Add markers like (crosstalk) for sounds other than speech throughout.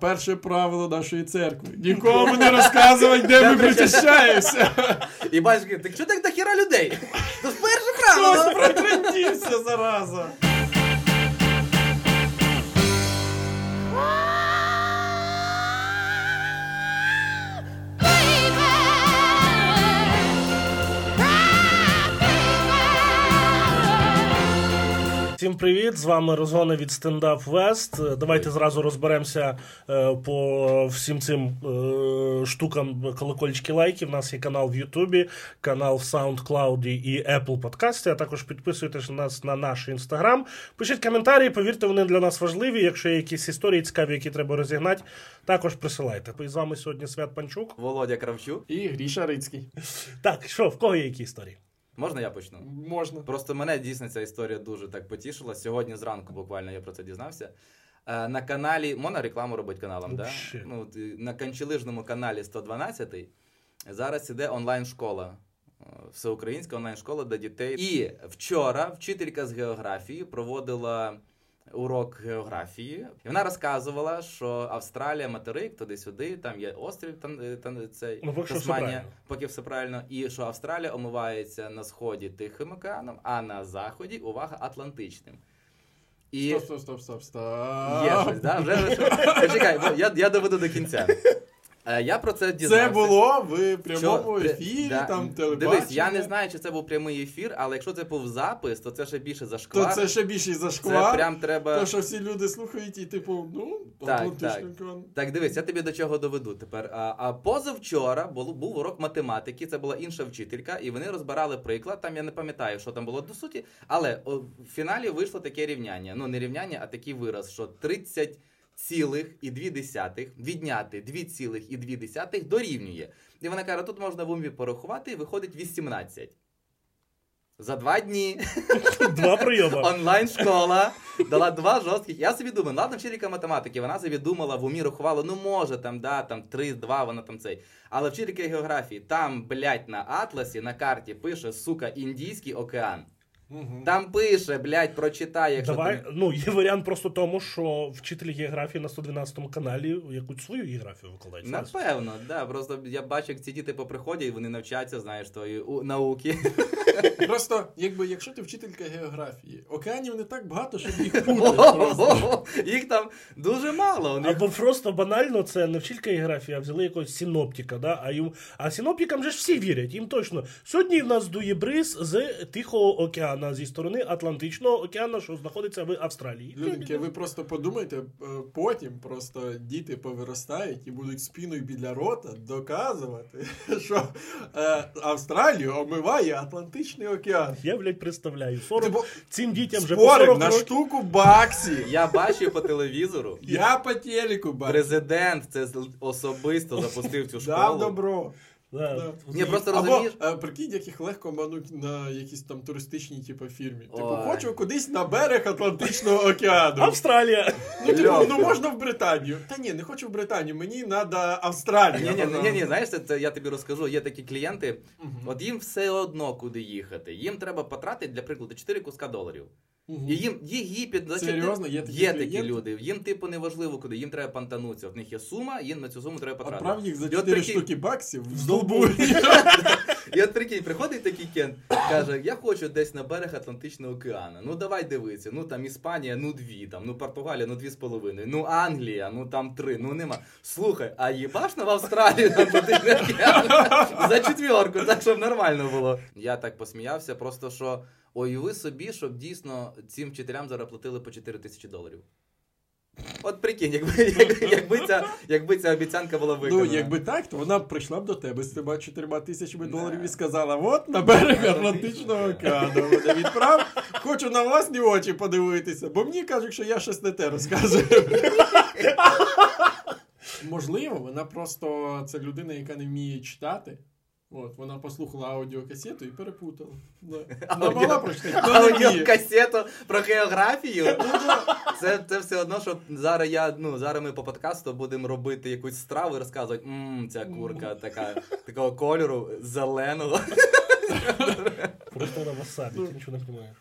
Перше правило нашої церкви. Нікому не розказувати, де ми причащаємося. І бачиш, так що так до хіра людей? Це ж перше Хтось протрендівся, зараза. Всім привіт! З вами Розгони від Стендап Вест. Давайте зразу розберемося е, по всім цим е, штукам колокольчики лайки. У нас є канал в Ютубі, канал в SoundCloud і Apple Подкасті. А також підписуйтесь на нас на наш інстаграм. Пишіть коментарі, повірте, вони для нас важливі. Якщо є якісь історії цікаві, які треба розігнати, також присилайте. І з вами сьогодні Свят Панчук. Володя Кравчук. І Гріша Рицький. Так, що, в кого є які історії? Можна я почну? Можна. Просто мене дійсно ця історія дуже так потішила. Сьогодні зранку буквально я про це дізнався. Е, На каналі, Мона рекламу робить каналом, да? Ну, на канчелижному каналі 112 зараз іде онлайн-школа. Е, Всеукраїнська онлайн-школа для дітей. І вчора вчителька з географії проводила урок географії. І вона розказувала, що Австралія материк, туди-сюди, там є острів там, е, там, цей, Ну, поки все Тасманія, правильно. поки все правильно. І що Австралія омивається на сході Тихим океаном, а на заході, увага, Атлантичним. І Стоп, стоп, стоп, стоп, стоп. Є щось, да? Вже, вже. Чекай, бо я, я доведу до кінця. Е, Я про це дізнався. Це було в прямому Що? ефірі, Да. там телебачення. Дивись, я не знаю, чи це був прямий ефір, але якщо це був запис, то це ще більше То це ще більше Це зашквар. прям треба. То, що всі люди слухають і типу, ну, Так, так. Так, дивись, я тобі до чого доведу тепер. А, а позавчора був, був урок математики, це була інша вчителька, і вони розбирали приклад. Там я не пам'ятаю, що там було до суті, але в фіналі вийшло таке рівняння. Ну, не рівняння, а такий вираз, що 30 цілих і 2 відняти 2 цілих і 2 десятих дорівнює. І вона каже, тут можна в умі порахувати, виходить 18. За два дні (laughs) Два прийоми. онлайн-школа дала два жорстких. Я собі думаю, ладно, вчителька математики, вона собі думала, в умі рахувала, ну може там, да, там 3-2, вона там цей. Але вчителька географії, там, блядь, на атласі, на карті пише, сука, Індійський океан. Мгм. Там пише, блядь, прочитай, якщо Давай, ти... ну є варіант просто тому, що вчителі географії на 112 каналі якусь свою географію викладають. Напевно, да. Просто я бачу, як ці діти поприходять, вони навчаться, знаєш, твої у- науки. (laughs) Просто, якби, якщо ти вчителька географії, океанів не так багато, щоб їх (laughs) путати. просто. Їх там дуже мало. Або просто банально це не вчителька географії, а взяли якогось синоптика, да? а, їм, а синоптикам же ж всі вірять, їм точно. Сьогодні в нас дує бриз з Тихого океана, зі сторони Атлантичного океану, що знаходиться в Австралії. Люденьки, ви просто подумайте, е, потім просто діти повиростають і будуть спіною біля рота доказувати, (laughs) що е, Австралію омиває Атлантичний океан. Я, блядь, представляю. 40, Типу, цим дітям вже по 40 на років. штуку баксів. Я бачу по телевізору. Я по телеку бачу. Президент це особисто запустив цю Дав добро. Да. Да. Ні, просто Або, розумієш. е, прикинь, як їх легко мануть на якійсь там туристичній типу, фірмі. Типу, хочу кудись на берег Атлантичного океану. Австралія. Ну, типу, ну можна в Британію. Та ні, не хочу в Британію, мені треба Австралію. Ні, ні, ні, ні, знаєш, це, це я тобі розкажу. Є такі клієнти, от їм все одно куди їхати. Їм треба потратити, для прикладу, 4 куска доларів. Мгм. І їм Єгипет, значить, Серйозно? Є такі є такі люди. Їм, типу, неважливо куди, їм треба пантанутися. В них є сума, їм на цю суму треба потратити. Отправ їх за І от 4 прикинь- штуки баксів (laughs) в здолбу. (laughs) І от прикинь, приходить такий кент, каже: я хочу десь на берег Атлантичного океану. Ну давай дивитися. Ну там Іспанія, ну дві, там, ну Португалія, ну дві з половиною, ну Англія, ну там три, ну нема. Слухай, а їбашно в Австралії на океан? За четверку, так щоб нормально було. Я так посміявся, просто що уяви собі, щоб дійсно цим вчителям зараз платили по 4 тисячі доларів. От прикинь, якби, якби, якби, ця, якби ця обіцянка була Ну, якби так, то вона б прийшла б до тебе з цими 4 тисячами доларів і сказала: от на берег Атлантичного океану мене відправ, хочу на власні очі подивитися, бо мені кажуть, що я щось не те розказую. (laughs) Можливо, вона просто це людина, яка не вміє читати. От, вона послухала аудіокасету і перепутала. Да. (laughs) Вона могла прочитати, але аудіокасету про географію. Це, це все одно, що зараз я, ну, зараз ми по подкасту будемо робити якусь страву і розказувати, мм, ця курка така, такого кольору, зеленого. (laughs) Просто на васабі, ти нічого не розумієш.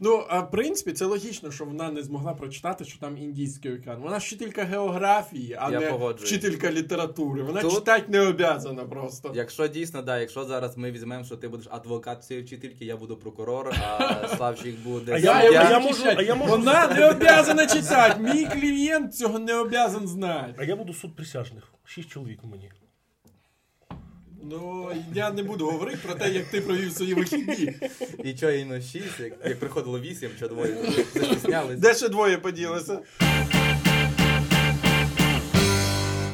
Ну, а в принципі, це логічно, що вона не змогла прочитати, що там індійський океан. Вона вчителька географії, а Я не погоджуюсь. вчителька літератури. Вона Тут- читати не обязана просто. Якщо дійсно, да, якщо зараз ми візьмемо, що ти будеш адвокат цієї вчительки, я буду прокурор, а (laughs) Славчик буде А я- суддя. а я можу- а я можу- Вона не обязана читати. Мій клієнт цього не обязан знати. А я буду суд присяжних. Шість чоловік у мені. Ну, я не буду говорити про те, як ти провів свої вихідні. І чого іно 6, як, як приходило 8, що двоє застіснялись. Де ще двоє поділися?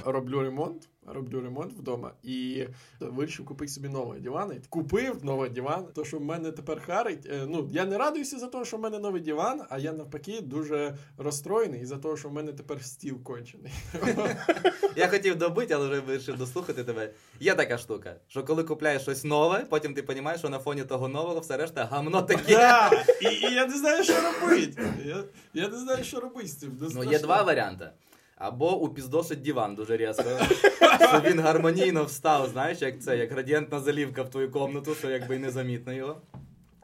Роблю ремонт, роблю ремонт вдома і вирішив купити собі новий диван. Купив новий диван. То, що в мене тепер харить. е, Ну, я не радуюся за те, що в мене новий диван, а я навпаки дуже розстроєний за те, що в мене тепер стіл кончений. (laughs) Я хотів добити, але вже вирішив дослухати тебе. Є така штука, що коли купляєш щось нове, потім ти розумієш, що на фоні того нового все решта гамно таке. Да, і, і я не знаю, що робити. Я, я не знаю, що робити з цим. Ну, є два варіанти. Або упіздошить диван дуже різко, (laughs) що він гармонійно встав, знаєш, як це, як градієнтна залівка в твою комнату, що якби незамітно його,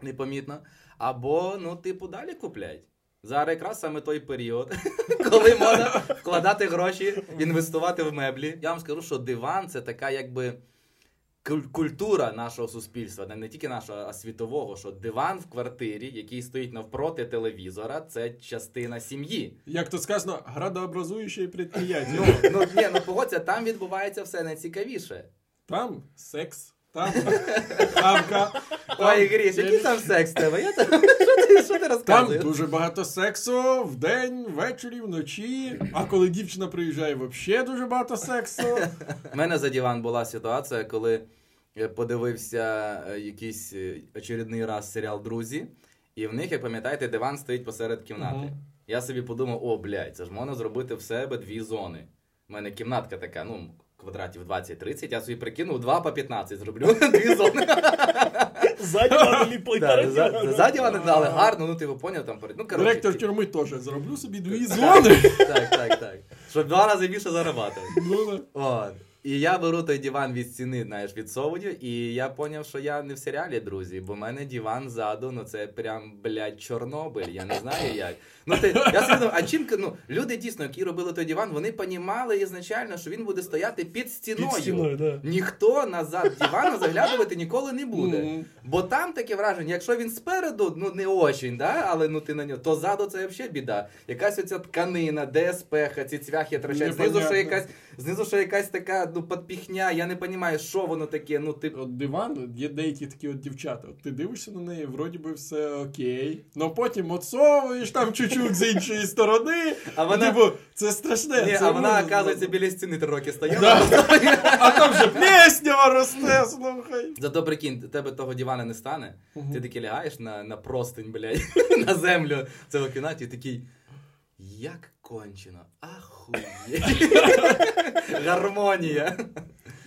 непомітно. Або, ну, типу, далі куплять. Зараз якраз саме той період, (laughs) коли можна вкладати гроші, інвестувати в меблі. Я вам скажу, що диван це така якби культура нашого суспільства, не- тільки нашого, а світового, що диван в квартирі, який стоїть навпроти телевізора, це частина сім'ї. Як то сказано, градообразуюче предприятие. Ну, ну ні, ну погодься, там відбувається все найцікавіше. Там секс, там хамка. Ой, Гріш, який там секс в тебе? Я там... (laughs) Що ти, що ти Там розказуєш? дуже багато сексу вдень, ввечері, вночі. А коли дівчина приїжджає, взагалі дуже багато сексу. У мене за диван була ситуація, коли я подивився е, якийсь е, очередний раз серіал Друзі, і в них, як пам'ятаєте, диван стоїть посеред кімнати. Мгм. Я собі подумав, о, блядь, це ж можна зробити в себе дві зони. У мене кімнатка така, ну, квадратів 20-30, я собі прикинув 2 по 15 зроблю (laughs) дві зони. Ззаді ліпить. Да, Ззаді вони дали гарно, ну ти поняв там перед. Ну, коротше, Директор тюрми теж зроблю собі дві зони. Так, так, так. Щоб два рази більше заробляти. Ну. От. І я беру той диван від стіни, знаєш, від соводів, і я поняв, що я не в серіалі, друзі, бо в мене диван ззаду, ну це прям, блядь, Чорнобиль, я не знаю як. Ну ти, я собі а чим, ну, люди дійсно, які робили той диван, вони понімали ізначально, що він буде стояти під стіною. Під стіною, да. Ніхто назад дивана заглядувати ніколи не буде. Мгм. Бо там таке враження, якщо він спереду, ну не очень, да, але ну ти на нього, то ззаду це взагалі біда. Якась оця тканина, ДСП, ці цвяхи трощать, знизу ще якась, знизу ще якась така, ну, подпіхня, я не розумію, що воно таке, ну ти. От диван, є деякі такі от дівчата. От ти дивишся на неї, вроді би все окей. Но потім отсовуєш там чуть-чуть з іншої сторони. А вона- Типу, це страшне. Ні, це а вона, оказується, біля стіни три роки стояла. Да. А там же плеснява росте, слухай. Зато прикинь, тебе того дивана не стане. Ти таки лягаєш на, на простинь, блядь, (laughs) на землю цього кімнаті і такий. Як кончено, ахуєть. (laughs) Гармонія.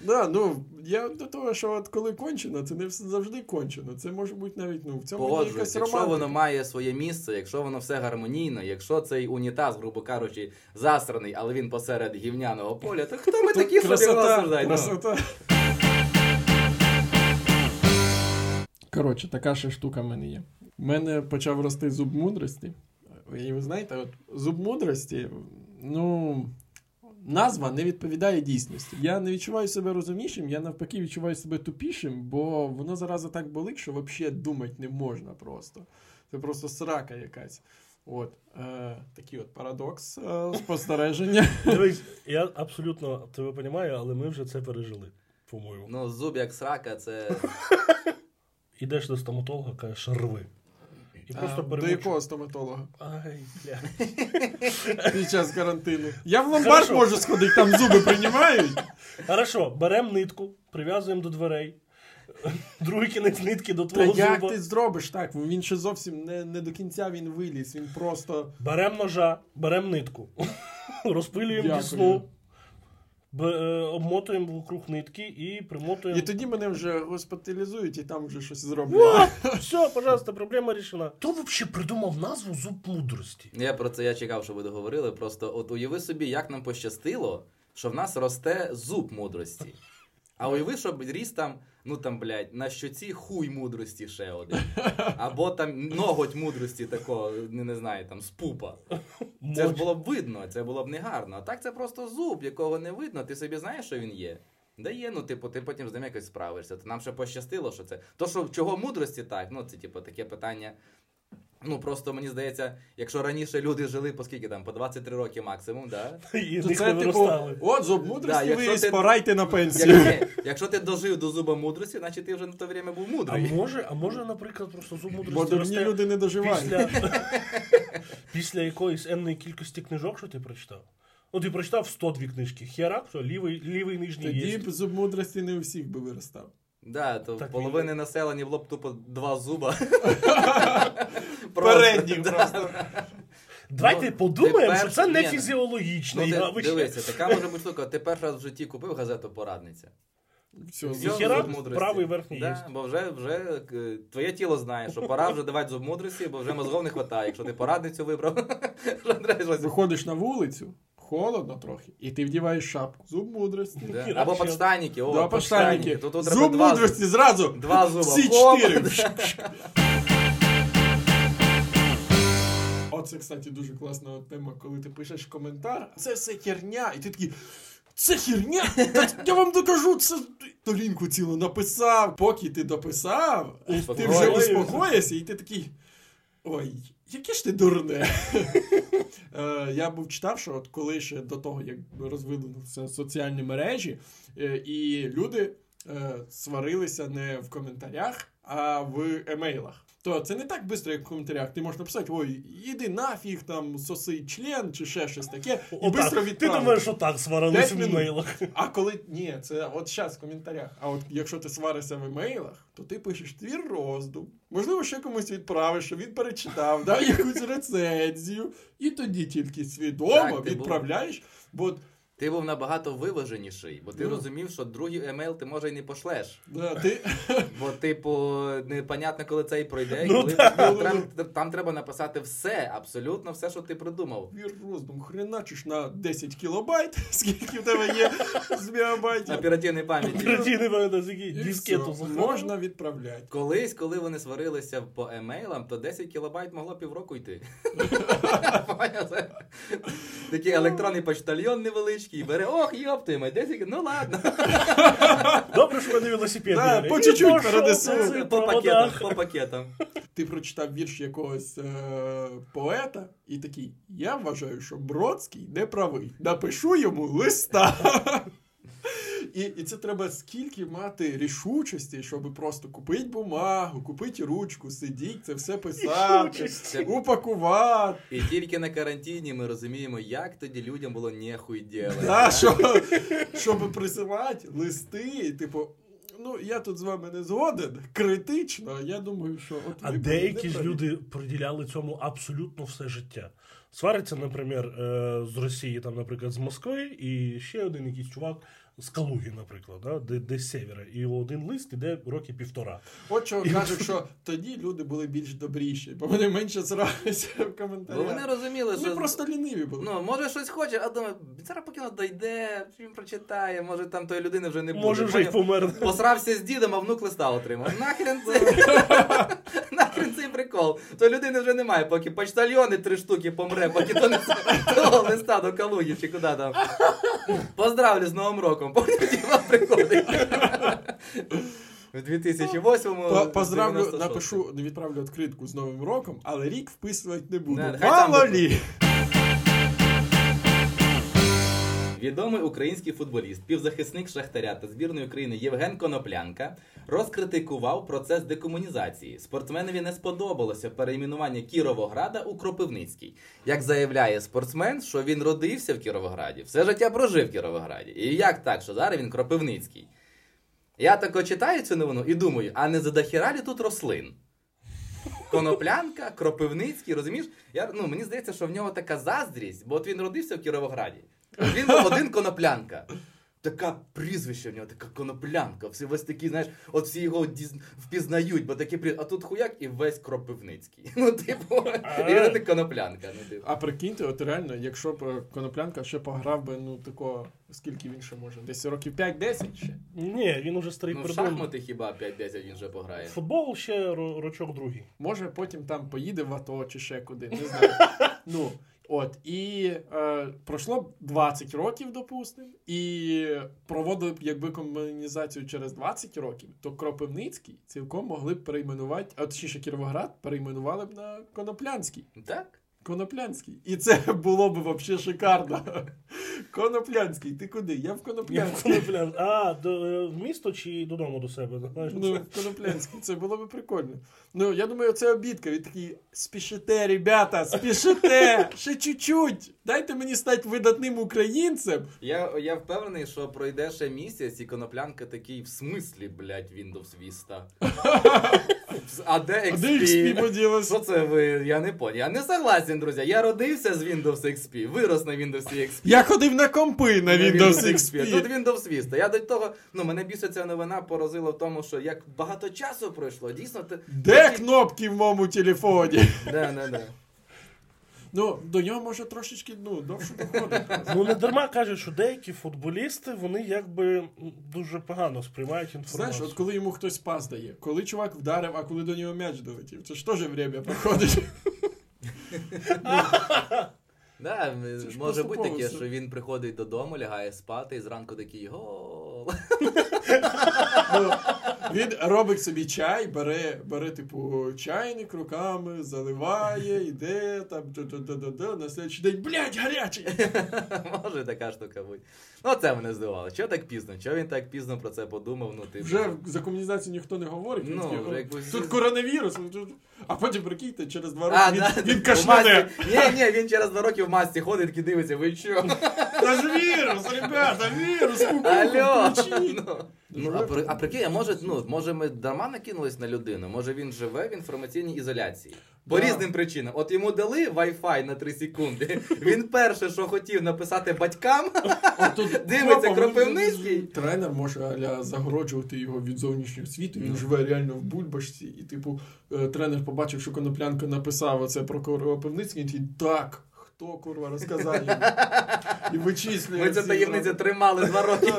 Да, ну я до того, що от коли кончено, це не завжди кончено. Це може бути навіть ну в цьому Погоджуюсь, якась якщо романтика. воно має своє місце, якщо воно все гармонійно, якщо цей унітаз, грубо кажучи, засраний, але він посеред гівняного поля, то хто ми Тут такі? Ну. красота. Коротше, така ще штука в мене є. У мене почав рости зуб мудрості. І ви знаєте, от зуб мудрості, ну. Назва не відповідає дійсності. Я не відчуваю себе розумнішим, я навпаки відчуваю себе тупішим, бо воно зараза так болить, що взагалі думати не можна просто. Це просто срака якась. От, е, такий от парадокс е, спостереження. (laughs) Дивись, (laughs) я абсолютно тебе розумію, але ми вже це пережили, по-моєму. Ну, зуб як срака, це. (laughs) Ідеш до стоматолога, кажеш, рви. І А, просто до якого стоматолога? Ай, бля. Під час карантину. Я в ломбард Хорошо. можу сходити, там зуби приймають. Хорошо, беремо нитку, прив'язуємо до дверей. Другий кінець нитки до Та твого як зуба. ти зробиш так? Він ще зовсім не, не до кінця він виліз, він просто. Беремо ножа, беремо нитку, розпилюємо Дякую. дісну, обмотуємо вокруг нитки і примотуємо. І тоді мене вже госпіталізують і там вже щось зроблять. (laughs) Все, пожалуйста, проблема рішена. Хто взагалі придумав назву зуб мудрості? Я про це я чекав, що ви договорили. Просто от уяви собі, як нам пощастило, що в нас росте зуб мудрості. А уяви, щоб ріс там, ну там, блядь, на щоці хуй мудрості ще один. Або там ноготь мудрості такого, не, не знаю, там, з пупа. Це ж було б видно, це було б не гарно. А так це просто зуб, якого не видно, ти собі знаєш, що він є. Да є, ну типу, ти потім з ним якось справишся. То нам ще пощастило, що це. То, що чого мудрості так, ну це типу таке питання. Ну просто мені здається, якщо раніше люди жили по скільки там, по 23 роки максимум, да? (laughs) І То це типу, от зуб мудрості якщо виріс, ти- пора йти на пенсію. ні, (laughs) якщо ти дожив до зуба мудрості, значить ти вже на то время був А мудрий. може, а може, наприклад, просто зуб Бо мудрості дурні люди не доживають. після, (laughs) після якоїсь енної кількості книжок, що ти прочитав? Ну, ти прочитав 102 книжки. Херак, що лівий, лівий нижній Тоді є. б зуб мудрості не у всіх би виростав. Да, то Так, половини населення було б тупо два зуба. Передніх просто. Давайте Ну, подумаємо, що це не фізіологічне Ну, явище. дивися, така може бути штука. Ти перший раз в житті купив газету порадниця. Все, Все, зуб- хера? зуб мудрості. правий верхній да, є. Бо вже, вже е, твоє тіло знає, що пора вже давати зуб мудрості, бо вже мозгов не вистачає. Якщо ти порадницю вибрав. (laughs) Виходиш на вулицю, холодно трохи, і ти вдіваєш шапку. Зуб мудрості. Да. Або подштанники, о, Два подштанники. Тут, тут Зуб мудрості зразу. два зуба. Всі чотири. (laughs) Оце, кстати, дуже класна тема, коли ти пишеш коментар, це все херня, і ти такий. Це херня? Та (laughs) я вам докажу, це сторінку цілу написав. Поки ти дописав, ти вже успокоїшся, і ти такий. Ой, яке ж ти дурне. (laughs) Е, Я був читав, що от коли ще до того, як розвинулися соціальні мережі, е, і люди е, сварилися не в коментарях, а в емейлах. То це не так швидко, як в коментарях. Ти можеш написати: ой, іди нафіг, там соси член чи ще щось таке, і Отак. швидко Ти думаєш, що так сварились в минут. імейлах. А коли ні, це от зараз в коментарях. А от якщо ти сваришся в емейлах, то ти пишеш твій роздум. Можливо, ще комусь відправиш, що він перечитав, да, якусь рецензію, і тоді тільки свідомо Так, відправляєш. Бо Ти був набагато виваженіший, бо ти Ну. розумів, що другий емейл ти може і не пошлеш. да, ти (laughs) Бо, типу, непонятно, коли цей пройде, і Ну, коли там, там, там треба написати все, абсолютно все, що ти придумав. твій роздум хреначиш на 10 кілобайт, (laughs) скільки в тебе є з мегабайтів. Оперативної пам'яті. Оперативний пам'ятаєш, який І дискету можна відправляти. Колись, коли вони сварилися по емейлам, то 10 кілобайт могло півроку йти. (laughs) Такий електронний почтальйон невеличкий, і бере, ох, йоптиме, 10 кіл- ну ладно. (laughs) Добре, що вони велосипед. Да, по чуть-чуть перенесу. по пакетам, по пакетам. Ти прочитав вірш якогось е- поета і такий: Я вважаю, що Бродський не правий. Напишу йому листа. І, і це треба скільки мати рішучості, щоб просто купити бумагу, купити ручку, сидіти, це все писати, Рішучості. упакувати. І тільки на карантині ми розуміємо, як тоді людям було нехуй ділати. Да, що, щоб присилати листи, типу. Ну, я тут з вами не згоден, критично. Я думаю, що от А деякі ж люди приділяли цьому абсолютно все життя. Свариться, наприклад, е, з Росії, там, наприклад, з Москви, і ще один якийсь чувак з Калуги, наприклад, да, де, де з севера. І один лист іде роки півтора. От чого кажуть, (laughs) що тоді люди були більш добріші, бо вони менше зралися в Бо коментарях. вони розуміли, Вони що просто ліниві були. Ну, може щось хоче, а думаю, зараз поки дойде, він прочитає, може там тої людини вже не буде. Може, вже й помер. Посрався з дідом, а внук листа отримав. (laughs) Нахрен це. (laughs) Нахрен цей прикол. То людини вже немає, поки почтальйони три штуки помре, поки то не того листа до Калуги чи куди там. Поздравлю з Новим роком. Потім діла приходить. В 2008-му. По- Поздравлю, напишу, відправлю відкритку з Новим роком, але рік вписувати не буду. Мало лі. Відомий український футболіст, півзахисник Шахтаря та збірної України Євген Коноплянка розкритикував процес декомунізації. Спортсменові не сподобалося перейменування Кіровограда у Кропивницький. Як заявляє спортсмен, що він родився в Кіровограді, все життя прожив в Кіровограді. І як так, що зараз він Кропивницький? Я тако читаю цю новину і думаю, а не задахіра лі тут рослин? Коноплянка, Кропивницький, розумієш? Я, ну, мені здається, що в нього така заздрість, бо от він родився в Кіровограді. Він був один коноплянка. така прізвище в нього, така коноплянка. Всі весь такі, знаєш, от всі його діз- впізнають, бо такі прізвище. А тут хуяк і весь Кропивницький. (laughs) Ну, типу, і він не коноплянка. Ну, типу. А прикиньте, от реально, якщо б е, Коноплянка ще пограв би, ну такого, скільки він ще може? Десь років 5-10 ще. Ні, він уже старий Ну, в придумав. шахмати хіба 5-10 він вже пограє. Футбол ще рочок другий. Може, потім там поїде в АТО чи ще куди, не знаю. (laughs) Ну, от, і е, пройшло б 20 років, допустимо, і проводили б якби комунізацію через 20 років, то Кропивницький цілком могли б перейменувати, а точніше Кіровоград перейменували б на Коноплянський. Так? Коноплянський. І це було б взагалі шикарно. Коноплянський, ти куди? Я в Я в Коноплян. А, до, в місто чи додому до себе? Знаєш, Ну, в Коноплянський, це було б прикольно. Ну, я думаю, це обідка. Він такий, спішите, ребята, спішите, ще чуть-чуть. Дайте мені стати видатним українцем. Я, я впевнений, що пройде ще місяць, і коноплянка такий, в смислі, блядь, Windows Vista. (laughs) А де А де XP XP? поділося? Що це ви? Я не поняв. Я не согласен, друзі. Я родився з Windows XP, вирос на Windows XP. Я ходив на компи на Windows Тут XP. Windows Vista. Я до того, ну мене більше ця новина поразила в тому, що як багато часу пройшло, дійсно ти. Де кнопки в моєму телефоні? Да, да, да. Ну, до нього може трошечки ну, довше доходить. Ну не дарма кажуть, що деякі футболісти вони якби дуже погано сприймають інформацію. Знаєш, от коли йому хтось пас дає, коли чувак вдарив, а коли до нього м'яч долетів, це ж теж время проходить. Да, може бути таке, що він приходить додому, лягає спати і зранку такий гол. (laughs) Ну, він робить собі чай, бере, бере, типу, чайник руками, заливає, йде там, да-да-да-да, на слідчий день, блядь, гарячий! Може така штука бути. Ну, це мене здивувало. Чого так пізно? Чого він так пізно про це подумав? Ну, типу. Вже за комунізацію ніхто не говорить. Ну, такий, вже якось- Тут коронавірус, а потім прикиньте, через два А, роки да, він, він кашляне. Ні, ні, він через два роки в масці ходить, такий дивиться, ви що? Та ж вірус, ребята, вірус, кукуху Алло! Ну, Ну, а, при- а прикинь, а може, ну, може ми дарма накинулись на людину? Може він живе в інформаційній ізоляції? По Да. різним причинам. От йому дали Wi-Fi на 3 секунди. (laughs) Він перше, що хотів написати батькам, (laughs) Дивиться Кропивницький. Тренер може аля загороджувати його від зовнішнього світу. Він живе реально в бульбашці. І, типу, е, тренер побачив, що Коноплянка написав оце про Кропивницький, він такий, так. Хто курва розказав йому? (laughs) І вичислює. ми цю таємницю тримали два роки.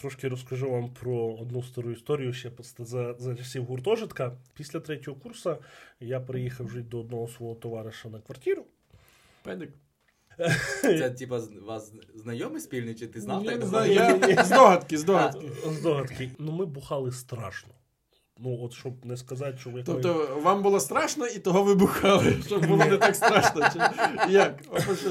Трошки розкажу вам про одну стару історію ще за, за часів гуртожитка. Після третього курсу я приїхав жити до одного свого товариша на квартиру. Педик. (laughs) Це типа з- вас знайомий спільний, чи ти знав? Я так не знаю, я (laughs) здогадки, здогадки. Здогадки. Ну, ми бухали страшно. Ну, от щоб не сказати, що ви. Тобто вам було страшно і того ви бухали, щоб було не так страшно. Чи як?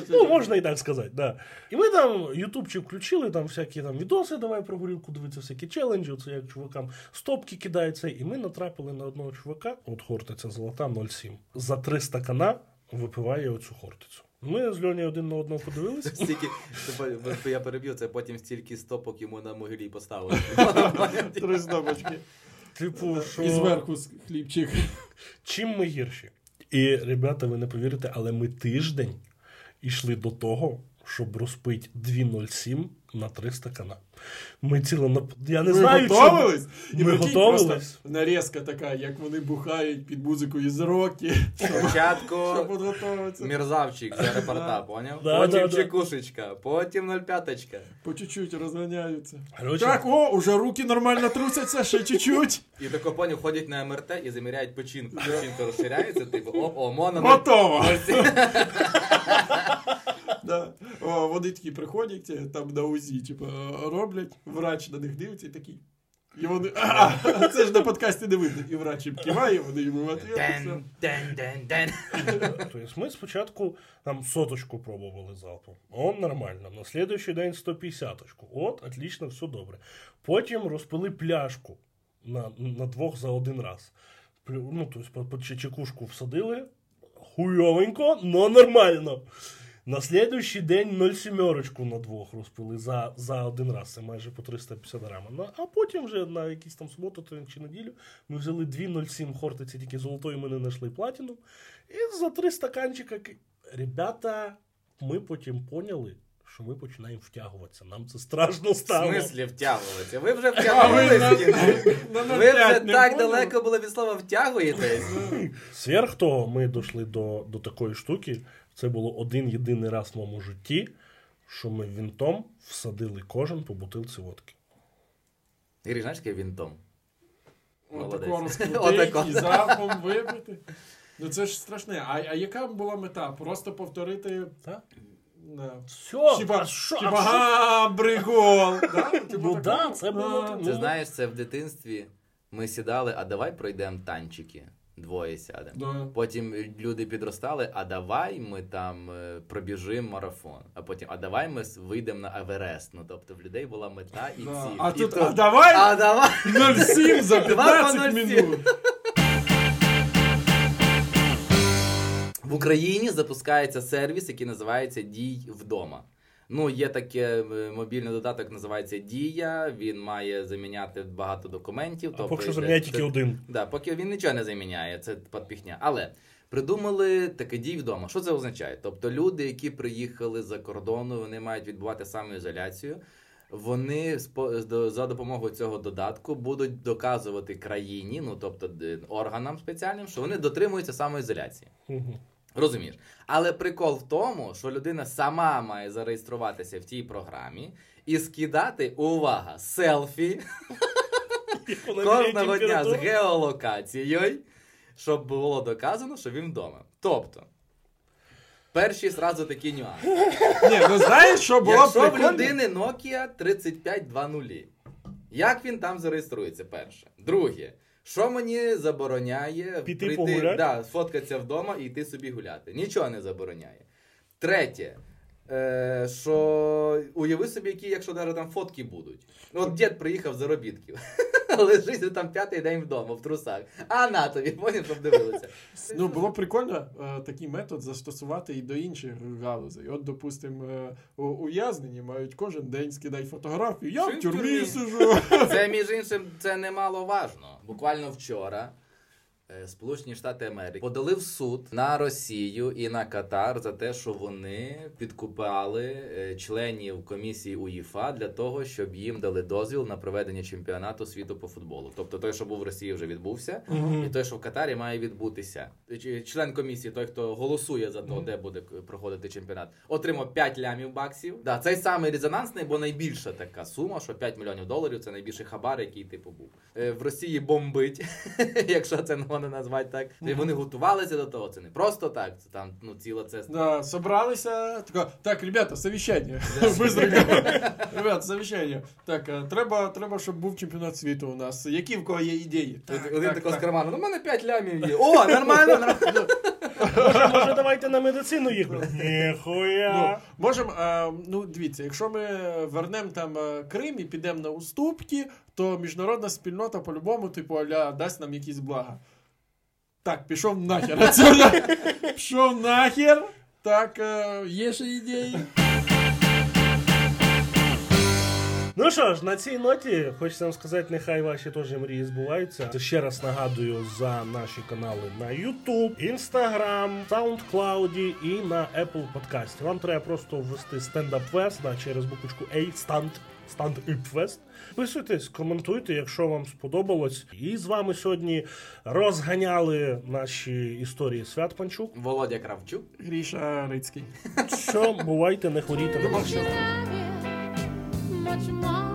Ну, можна і так сказати, да. І ми там ютубчик включили, там всякі там відоси, давай про горілку дивитися, всякі челенджі, це як чувакам стопки кидаються. І ми натрапили на одного чувака, от хортиця золота 0,7. За 300 кана випиває оцю хортицю. Ми з Льоні один на одного подивилися. (laughs) Стільки, я переб'ю, це потім стільки стопок йому на могилі поставили. Три здобочки. Типу, що І зверху хлібчик. чим ми гірші? І, ребята, ви не повірите, але ми тиждень йшли до того, щоб розпити 2,07 на 300 кана. Ми ціло на... Я не Ви знаю, готовились? Ми прикинь, готовились. просто Нарізка така, як вони бухають під музику із роки, Спочатку (laughs) щоб підготуватися. Мерзавчик з аеропорта, поняв? Да, потім да, да. чекушечка, потім 0,5. По чуть-чуть розганяються. Короче, Так, о, уже руки нормально трусяться, ще чуть-чуть. І тако поняв, ходять на МРТ і заміряють печінку. Печінка розширяється, типу, оп, о, моно. Готово. (laughs) Да. О, вони такі приходять, е, там на УЗІ, типу, роблять, врач на них дивиться і такий. І вони. (laughs) А, це ж на подкасті не видно. І врач їм киває, вони йому в ответ. і все. Ден, ден, ден, (laughs) ден. Тобто ми спочатку там соточку пробували залпом. Он нормально. На слідуючий день 150 От, отлично, все добре. Потім розпили пляшку на, на двох за один раз. Ну, тобто по, по чекушку всадили. Хуйовенько, но нормально. На слідуючий день 0,7 на двох розпили за, за один раз. Це майже по 350 грам. Ну, а потім вже на якийсь там суботу то чи неділю ми взяли 2,07 хортиці, тільки золотої ми не знайшли платіну. І за три стаканчика. Ребята, ми потім поняли, що ми починаємо втягуватися. Нам це страшно В стало. смислі втягуватися? Ви вже А ви вже так далеко були від слова втягуєтесь. Сверх того, ми дійшли до, до такої штуки. Це було один єдиний раз в моєму житті, що ми вінтом всадили кожен по бутилці водки. Грі, знаєш, яке він том? Молодець. (laughs) Отако розкрутити і залпом випити. Ну це ж страшне. А, а яка була мета? Просто повторити. Так? Все, Типа, а що? типа, а що? бригол. (laughs) Да? Ну да, це було Ти Ну. знаєш, це в дитинстві ми сідали, а давай пройдемо танчики. Двоє сядемо. Да. Потім люди підростали, а давай ми там е, пробіжимо марафон. А потім, а давай ми вийдемо на Еверест. Ну тобто в людей була мета і Да. ціль. А І тут, то- а давай а давай 0,7 за (laughs) 15 0,7. минут. в Україні запускається сервіс, який називається Дій вдома. Ну, є таке е, мобільний додаток, називається Дія. Він має заміняти багато документів. А тобто поки що заміняє тільки один. Да, поки він нічого не заміняє, це підпіхня. Але придумали таке дій вдома. Що це означає? Тобто люди, які приїхали за кордону, вони мають відбувати самоізоляцію. Вони за допомогою цього додатку будуть доказувати країні, ну тобто органам спеціальним, що вони дотримуються самоізоляції. Розумієш? Але прикол в тому, що людина сама має зареєструватися в тій програмі і скидати, увага, селфі кожного дня з геолокацією, щоб було доказано, що він вдома. Тобто, перші зразу такі нюанси. Ні, ну знаєш, що було Якщо в людини Nokia 3520, як він там зареєструється? Перше. Друге. Що мені забороняє Піти прийти, погуляти? да, сфоткатися вдома і йти собі гуляти? Нічого не забороняє. Третє. Е, що уяви собі, які, якщо навіть там фотки будуть. Ну, от дід приїхав з заробітків. (laughs) Лежить там п'ятий день вдома в трусах. А на тобі, потім, щоб дивилися. (laughs) Ну, було б прикольно е, такий метод застосувати і до інших галузей. От, допустимо, е, ув'язнені мають кожен день скидати фотографію. Я Що в тюрмі сижу. Це, між іншим, це немало важно. Буквально вчора Сполучені Штати Америки подали в суд на Росію і на Катар за те, що вони підкупали е, членів комісії УЄФА для того, щоб їм дали дозвіл на проведення чемпіонату світу по футболу. Тобто той, що був в Росії, вже відбувся, і той, що в Катарі, має відбутися. Член комісії, той, хто голосує за те, де буде проходити чемпіонат, отримав 5 лямів баксів. Да, цей самий резонансний, бо найбільша така сума, що 5 мільйонів доларів це найбільший хабар, який типу був. Е, В Росії бомбить, (laughs) якщо це можна назвати так. І вони готувалися до того. Це не просто так. Це там ну ціла це. Да, собралися. Тако, так, ребята. Быстренько. (laughs) Ребята, совещання. Так, е, треба, треба, щоб був чемпіонат світу у нас. Які в кого є ідеї? Так, Один так, з карману, ну в мене 5 лямів є. О, нормально, нормально. Може, може, давайте на медицину їхати? Ну, Ніхуя. можемо, е, ну дивіться, якщо ми вернемо там е, Крим і підемо на уступки, то міжнародна спільнота по-любому, типу, аля, дасть нам якісь блага. Так, пішов нахер. отсюда. Пішов нахер. Так, е, є ще ідеї. Ну що ж, на цій ноті хочеться вам сказати, нехай ваші теж мрії збуваються. Ще раз нагадую за наші канали на YouTube, Instagram, SoundCloud і на Apple Podcast. Вам треба просто ввести Up Fest через буквочку A, Stand, Stand Up Fest. Підписуйтесь, коментуйте, якщо вам сподобалось. І з вами сьогодні розганяли наші історії Свят Панчук. Володя Кравчук. Гріша Рицький. Що бувайте, не хворійте much more